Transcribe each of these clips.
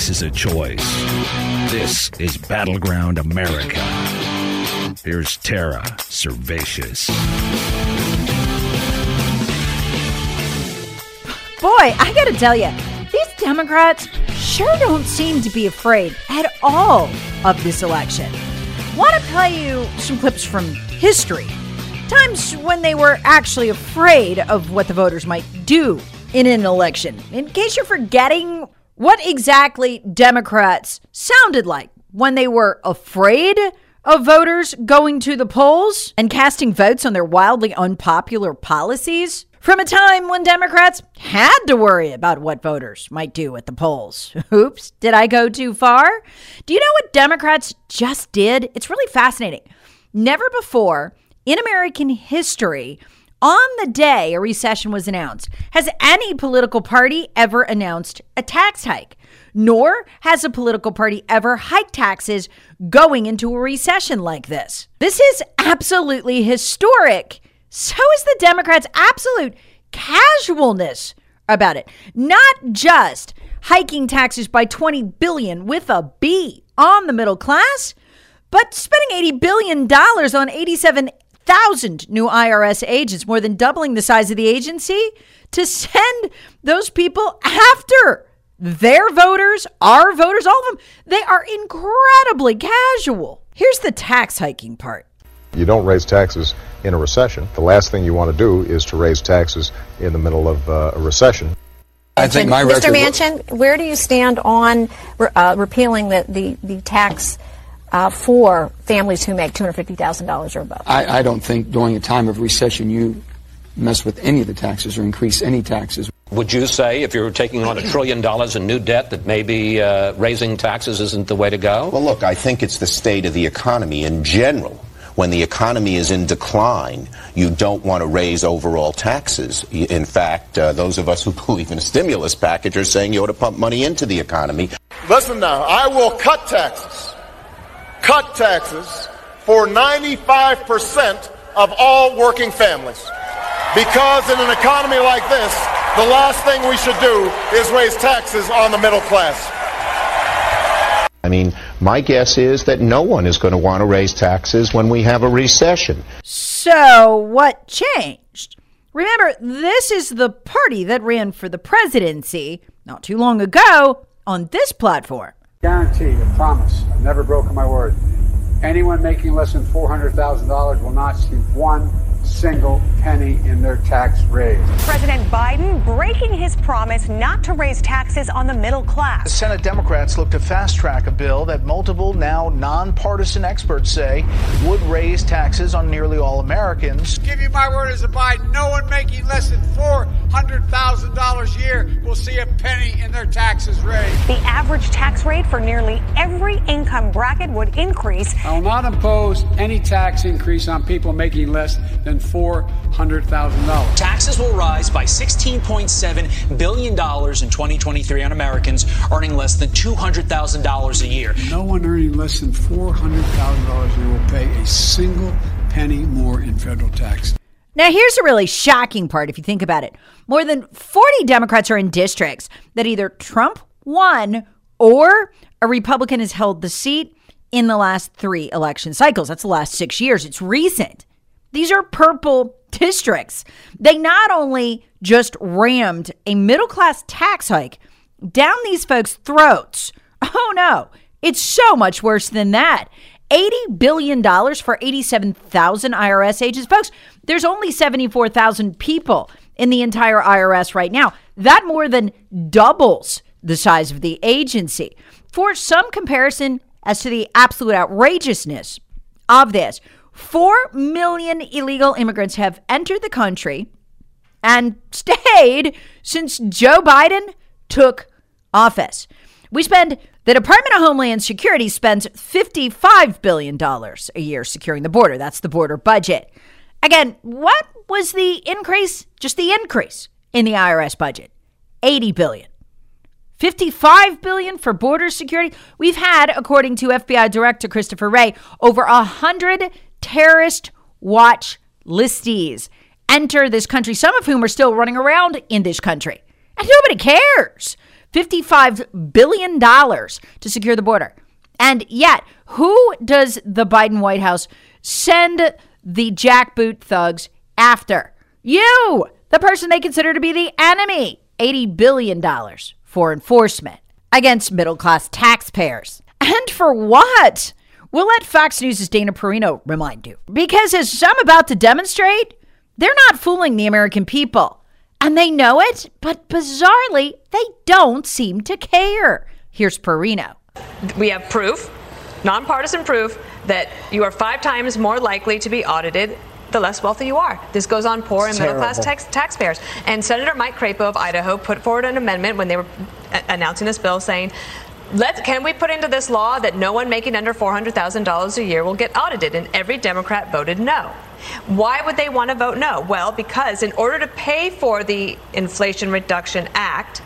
America is a choice. This is Battleground America. Here's Tara Servatius. Boy, I gotta tell you, these Democrats sure don't seem to be afraid at all of this election. Want to play you some clips from history? Times when they were actually afraid of what the voters might do in an election. In case you're forgetting what exactly Democrats sounded like when they were afraid of voters going to the polls and casting votes on their wildly unpopular policies. From a time when Democrats had to worry about what voters might do at the polls. Oops, did I go too far? Do you know what Democrats just did? It's really fascinating. Never before in American history, on the day a recession was announced, has any political party ever announced a tax hike. Nor has a political party ever hiked taxes going into a recession like this. This is absolutely historic so is the Democrats' absolute casualness about it. Not just hiking taxes by 20 billion with a B on the middle class, but spending 80 billion dollars on 87,000 new IRS agents, more than doubling the size of the agency to send those people after their voters, our voters, all of them. They are incredibly casual. Here's the tax hiking part. You don't raise taxes in a recession. The last thing you want to do is to raise taxes in the middle of uh, a recession. I think my Mr. Manchin, where do you stand on uh, repealing the, the, the tax uh, for families who make $250,000 or above? I, I don't think during a time of recession you mess with any of the taxes or increase any taxes. Would you say, if you're taking on a trillion dollars in new debt, that maybe uh, raising taxes isn't the way to go? Well, look, I think it's the state of the economy in general when the economy is in decline, you don't want to raise overall taxes. In fact, uh, those of us who believe in a stimulus package are saying you ought to pump money into the economy. Listen now, I will cut taxes, cut taxes for 95% of all working families. Because in an economy like this, the last thing we should do is raise taxes on the middle class. I mean, my guess is that no one is going to want to raise taxes when we have a recession. So, what changed? Remember, this is the party that ran for the presidency not too long ago on this platform. Guarantee, a promise. I've never broken my word. Anyone making less than $400,000 will not see one single penny in their tax raise. President Biden breaking his promise not to raise taxes on the middle class. The Senate Democrats look to fast track a bill that multiple now nonpartisan experts say would raise taxes on nearly all Americans. Give you my word as a Biden, no one making less than $400,000 a year will see a penny in their taxes raised. The average tax rate for nearly every income bracket would increase. I will not impose any tax increase on people making less than than $400,000. Taxes will rise by $16.7 billion in 2023 on Americans earning less than $200,000 a year. No one earning less than $400,000 a year will pay a single penny more in federal tax. Now, here's a really shocking part if you think about it. More than 40 Democrats are in districts that either Trump won or a Republican has held the seat in the last three election cycles. That's the last six years. It's recent. These are purple districts. They not only just rammed a middle class tax hike down these folks' throats. Oh no, it's so much worse than that. $80 billion for 87,000 IRS agents. Folks, there's only 74,000 people in the entire IRS right now. That more than doubles the size of the agency. For some comparison as to the absolute outrageousness of this, Four million illegal immigrants have entered the country and stayed since Joe Biden took office. We spend the Department of Homeland Security spends $55 billion a year securing the border. That's the border budget. Again, what was the increase? Just the increase in the IRS budget. 80 billion. 55 billion for border security. We've had, according to FBI Director Christopher Wray, over 100 terrorist watch listees enter this country, some of whom are still running around in this country. And nobody cares. $55 billion to secure the border. And yet, who does the Biden White House send the jackboot thugs after? You, the person they consider to be the enemy. $80 billion for enforcement against middle class taxpayers. And for what? We'll let Fox News' Dana Perino remind you. Because as I'm about to demonstrate, they're not fooling the American people. And they know it, but bizarrely, they don't seem to care. Here's Perino. We have proof, nonpartisan proof, that you are five times more likely to be audited the less wealthy you are. This goes on poor and middle class tax- taxpayers. And Senator Mike Crapo of Idaho put forward an amendment when they were announcing this bill saying let can we put into this law that no one making under $400,000 a year will get audited? And every Democrat voted no. Why would they want to vote no? Well, because in order to pay for the Inflation Reduction Act,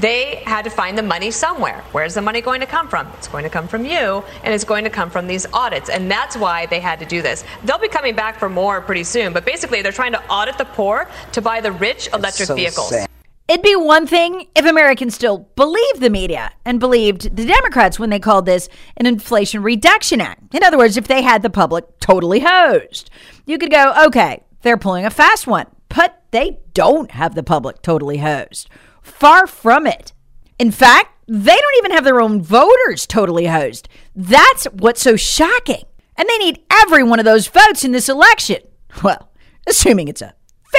they had to find the money somewhere. Where's the money going to come from? It's going to come from you, and it's going to come from these audits. And that's why they had to do this. They'll be coming back for more pretty soon, but basically, they're trying to audit the poor to buy the rich electric so vehicles. Sad. It'd be one thing if Americans still believed the media and believed the Democrats when they called this an Inflation Reduction Act. In other words, if they had the public totally hosed. You could go, okay, they're pulling a fast one, but they don't have the public totally hosed. Far from it. In fact, they don't even have their own voters totally hosed. That's what's so shocking. And they need every one of those votes in this election. Well, assuming it's a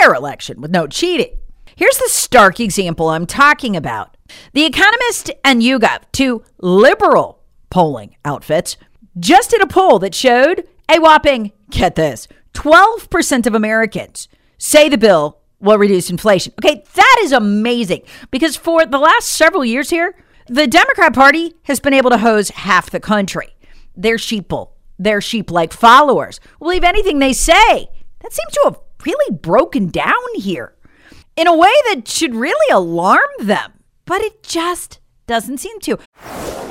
fair election with no cheating. Here's the stark example I'm talking about. The Economist and YouGov, two liberal polling outfits, just did a poll that showed a whopping, get this, 12% of Americans say the bill will reduce inflation. Okay, that is amazing because for the last several years here, the Democrat Party has been able to hose half the country. They're sheeple, they're sheep like followers. Believe anything they say. That seems to have really broken down here in a way that should really alarm them, but it just doesn't seem to.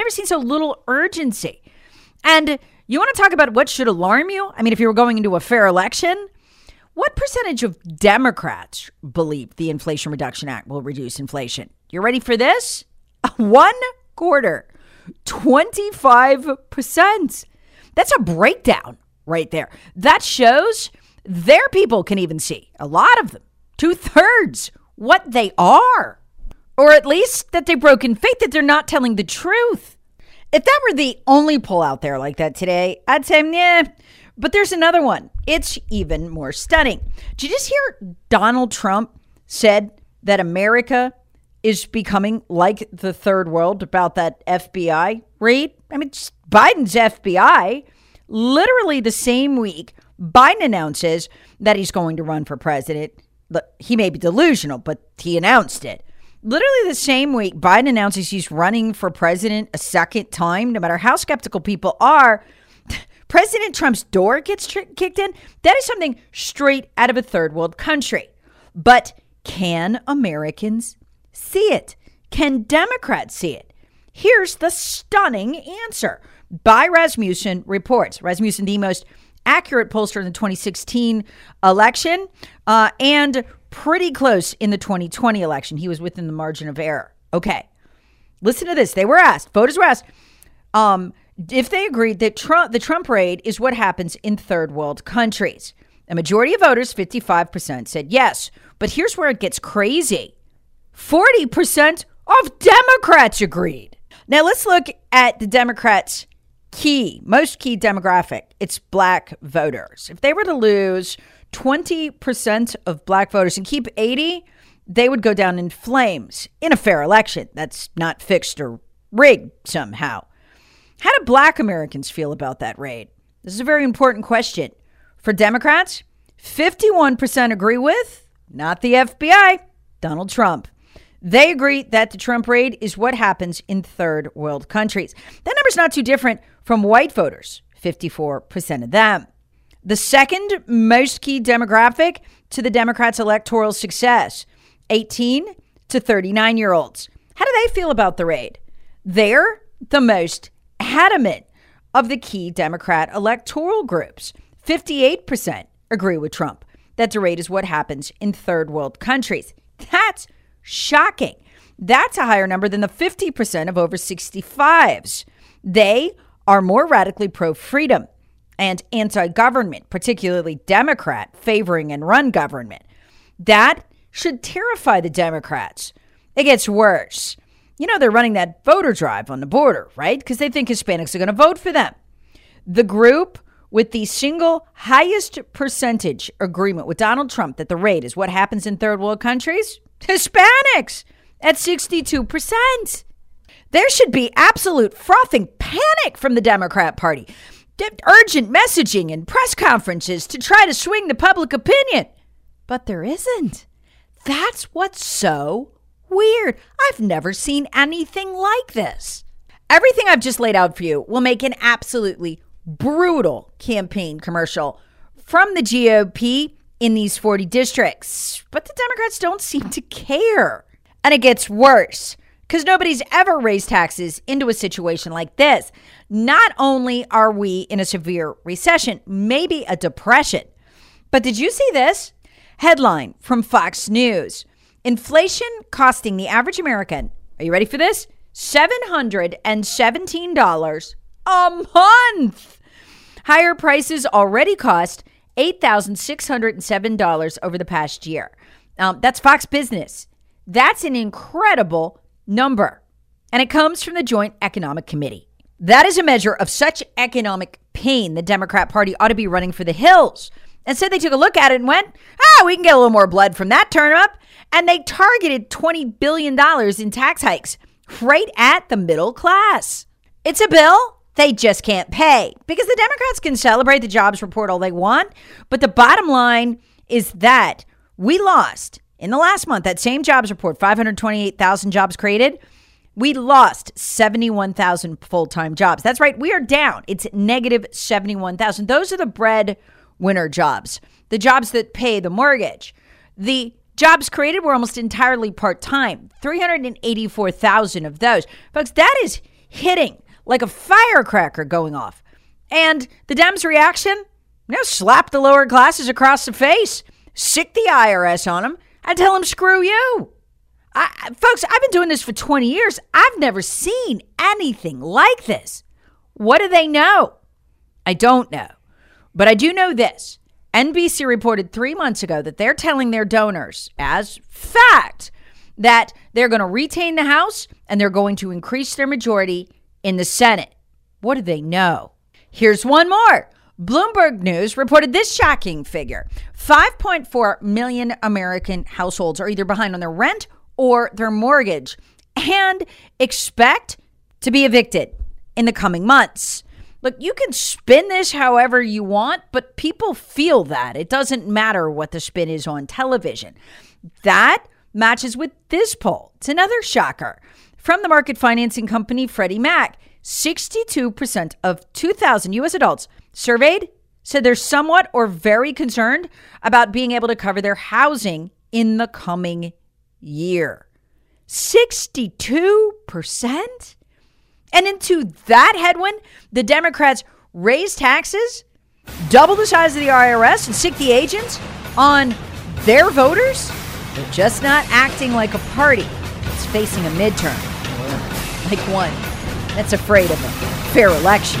Never seen so little urgency. And you want to talk about what should alarm you? I mean, if you were going into a fair election, what percentage of Democrats believe the Inflation Reduction Act will reduce inflation? You ready for this? One quarter, 25%. That's a breakdown right there. That shows their people can even see, a lot of them, two thirds, what they are. Or at least that they've broken faith, that they're not telling the truth. If that were the only poll out there like that today, I'd say, yeah. But there's another one. It's even more stunning. Did you just hear Donald Trump said that America is becoming like the third world about that FBI raid? I mean, Biden's FBI. Literally the same week, Biden announces that he's going to run for president. He may be delusional, but he announced it. Literally the same week, Biden announces he's running for president a second time, no matter how skeptical people are. President Trump's door gets tr- kicked in. That is something straight out of a third world country. But can Americans see it? Can Democrats see it? Here's the stunning answer by Rasmussen reports. Rasmussen, the most accurate pollster in the 2016 election, uh, and pretty close in the 2020 election. He was within the margin of error. Okay. Listen to this. They were asked, voters were asked, um, if they agreed that Trump, the Trump raid is what happens in third world countries. A majority of voters, 55%, said yes. But here's where it gets crazy 40% of Democrats agreed. Now let's look at the Democrats' key, most key demographic. It's black voters. If they were to lose 20% of black voters and keep 80, they would go down in flames in a fair election. That's not fixed or rigged somehow. How do black Americans feel about that raid? This is a very important question. For Democrats, 51% agree with, not the FBI, Donald Trump. They agree that the Trump raid is what happens in third world countries. That number's not too different from white voters, 54% of them. The second most key demographic to the Democrats' electoral success 18 to 39 year olds. How do they feel about the raid? They're the most adamant of the key Democrat electoral groups. 58% agree with Trump that the raid is what happens in third world countries. That's shocking. That's a higher number than the 50% of over 65s. They are more radically pro freedom and anti government, particularly Democrat favoring and run government. That should terrify the Democrats. It gets worse. You know, they're running that voter drive on the border, right? Because they think Hispanics are going to vote for them. The group with the single highest percentage agreement with Donald Trump that the rate is what happens in third world countries Hispanics at 62%. There should be absolute frothing panic from the Democrat Party. Urgent messaging and press conferences to try to swing the public opinion. But there isn't. That's what's so weird. I've never seen anything like this. Everything I've just laid out for you will make an absolutely brutal campaign commercial from the GOP in these 40 districts. But the Democrats don't seem to care. And it gets worse because nobody's ever raised taxes into a situation like this. Not only are we in a severe recession, maybe a depression, but did you see this? Headline from Fox News Inflation costing the average American, are you ready for this? $717 a month. Higher prices already cost $8,607 over the past year. Um, that's Fox Business. That's an incredible number. And it comes from the Joint Economic Committee. That is a measure of such economic pain the Democrat Party ought to be running for the hills. And so they took a look at it and went, ah, we can get a little more blood from that turnip. And they targeted $20 billion in tax hikes right at the middle class. It's a bill they just can't pay because the Democrats can celebrate the jobs report all they want. But the bottom line is that we lost in the last month, that same jobs report, 528,000 jobs created. We lost 71,000 full time jobs. That's right. We are down. It's negative 71,000. Those are the bread winner jobs, the jobs that pay the mortgage. The jobs created were almost entirely part time, 384,000 of those. Folks, that is hitting like a firecracker going off. And the Dems' reaction? You know, slap the lower classes across the face, sic the IRS on them, and tell them, screw you. I, folks, I've been doing this for 20 years. I've never seen anything like this. What do they know? I don't know. But I do know this. NBC reported three months ago that they're telling their donors, as fact, that they're going to retain the House and they're going to increase their majority in the Senate. What do they know? Here's one more. Bloomberg News reported this shocking figure 5.4 million American households are either behind on their rent or their mortgage and expect to be evicted in the coming months. Look, you can spin this however you want, but people feel that. It doesn't matter what the spin is on television. That matches with this poll. It's another shocker. From the market financing company Freddie Mac, 62% of 2,000 U.S. adults surveyed said they're somewhat or very concerned about being able to cover their housing in the coming year. 62%? And into that headwind, the Democrats raise taxes, double the size of the IRS, and sic the agents on their voters? They're just not acting like a party that's facing a midterm like one that's afraid of a fair election.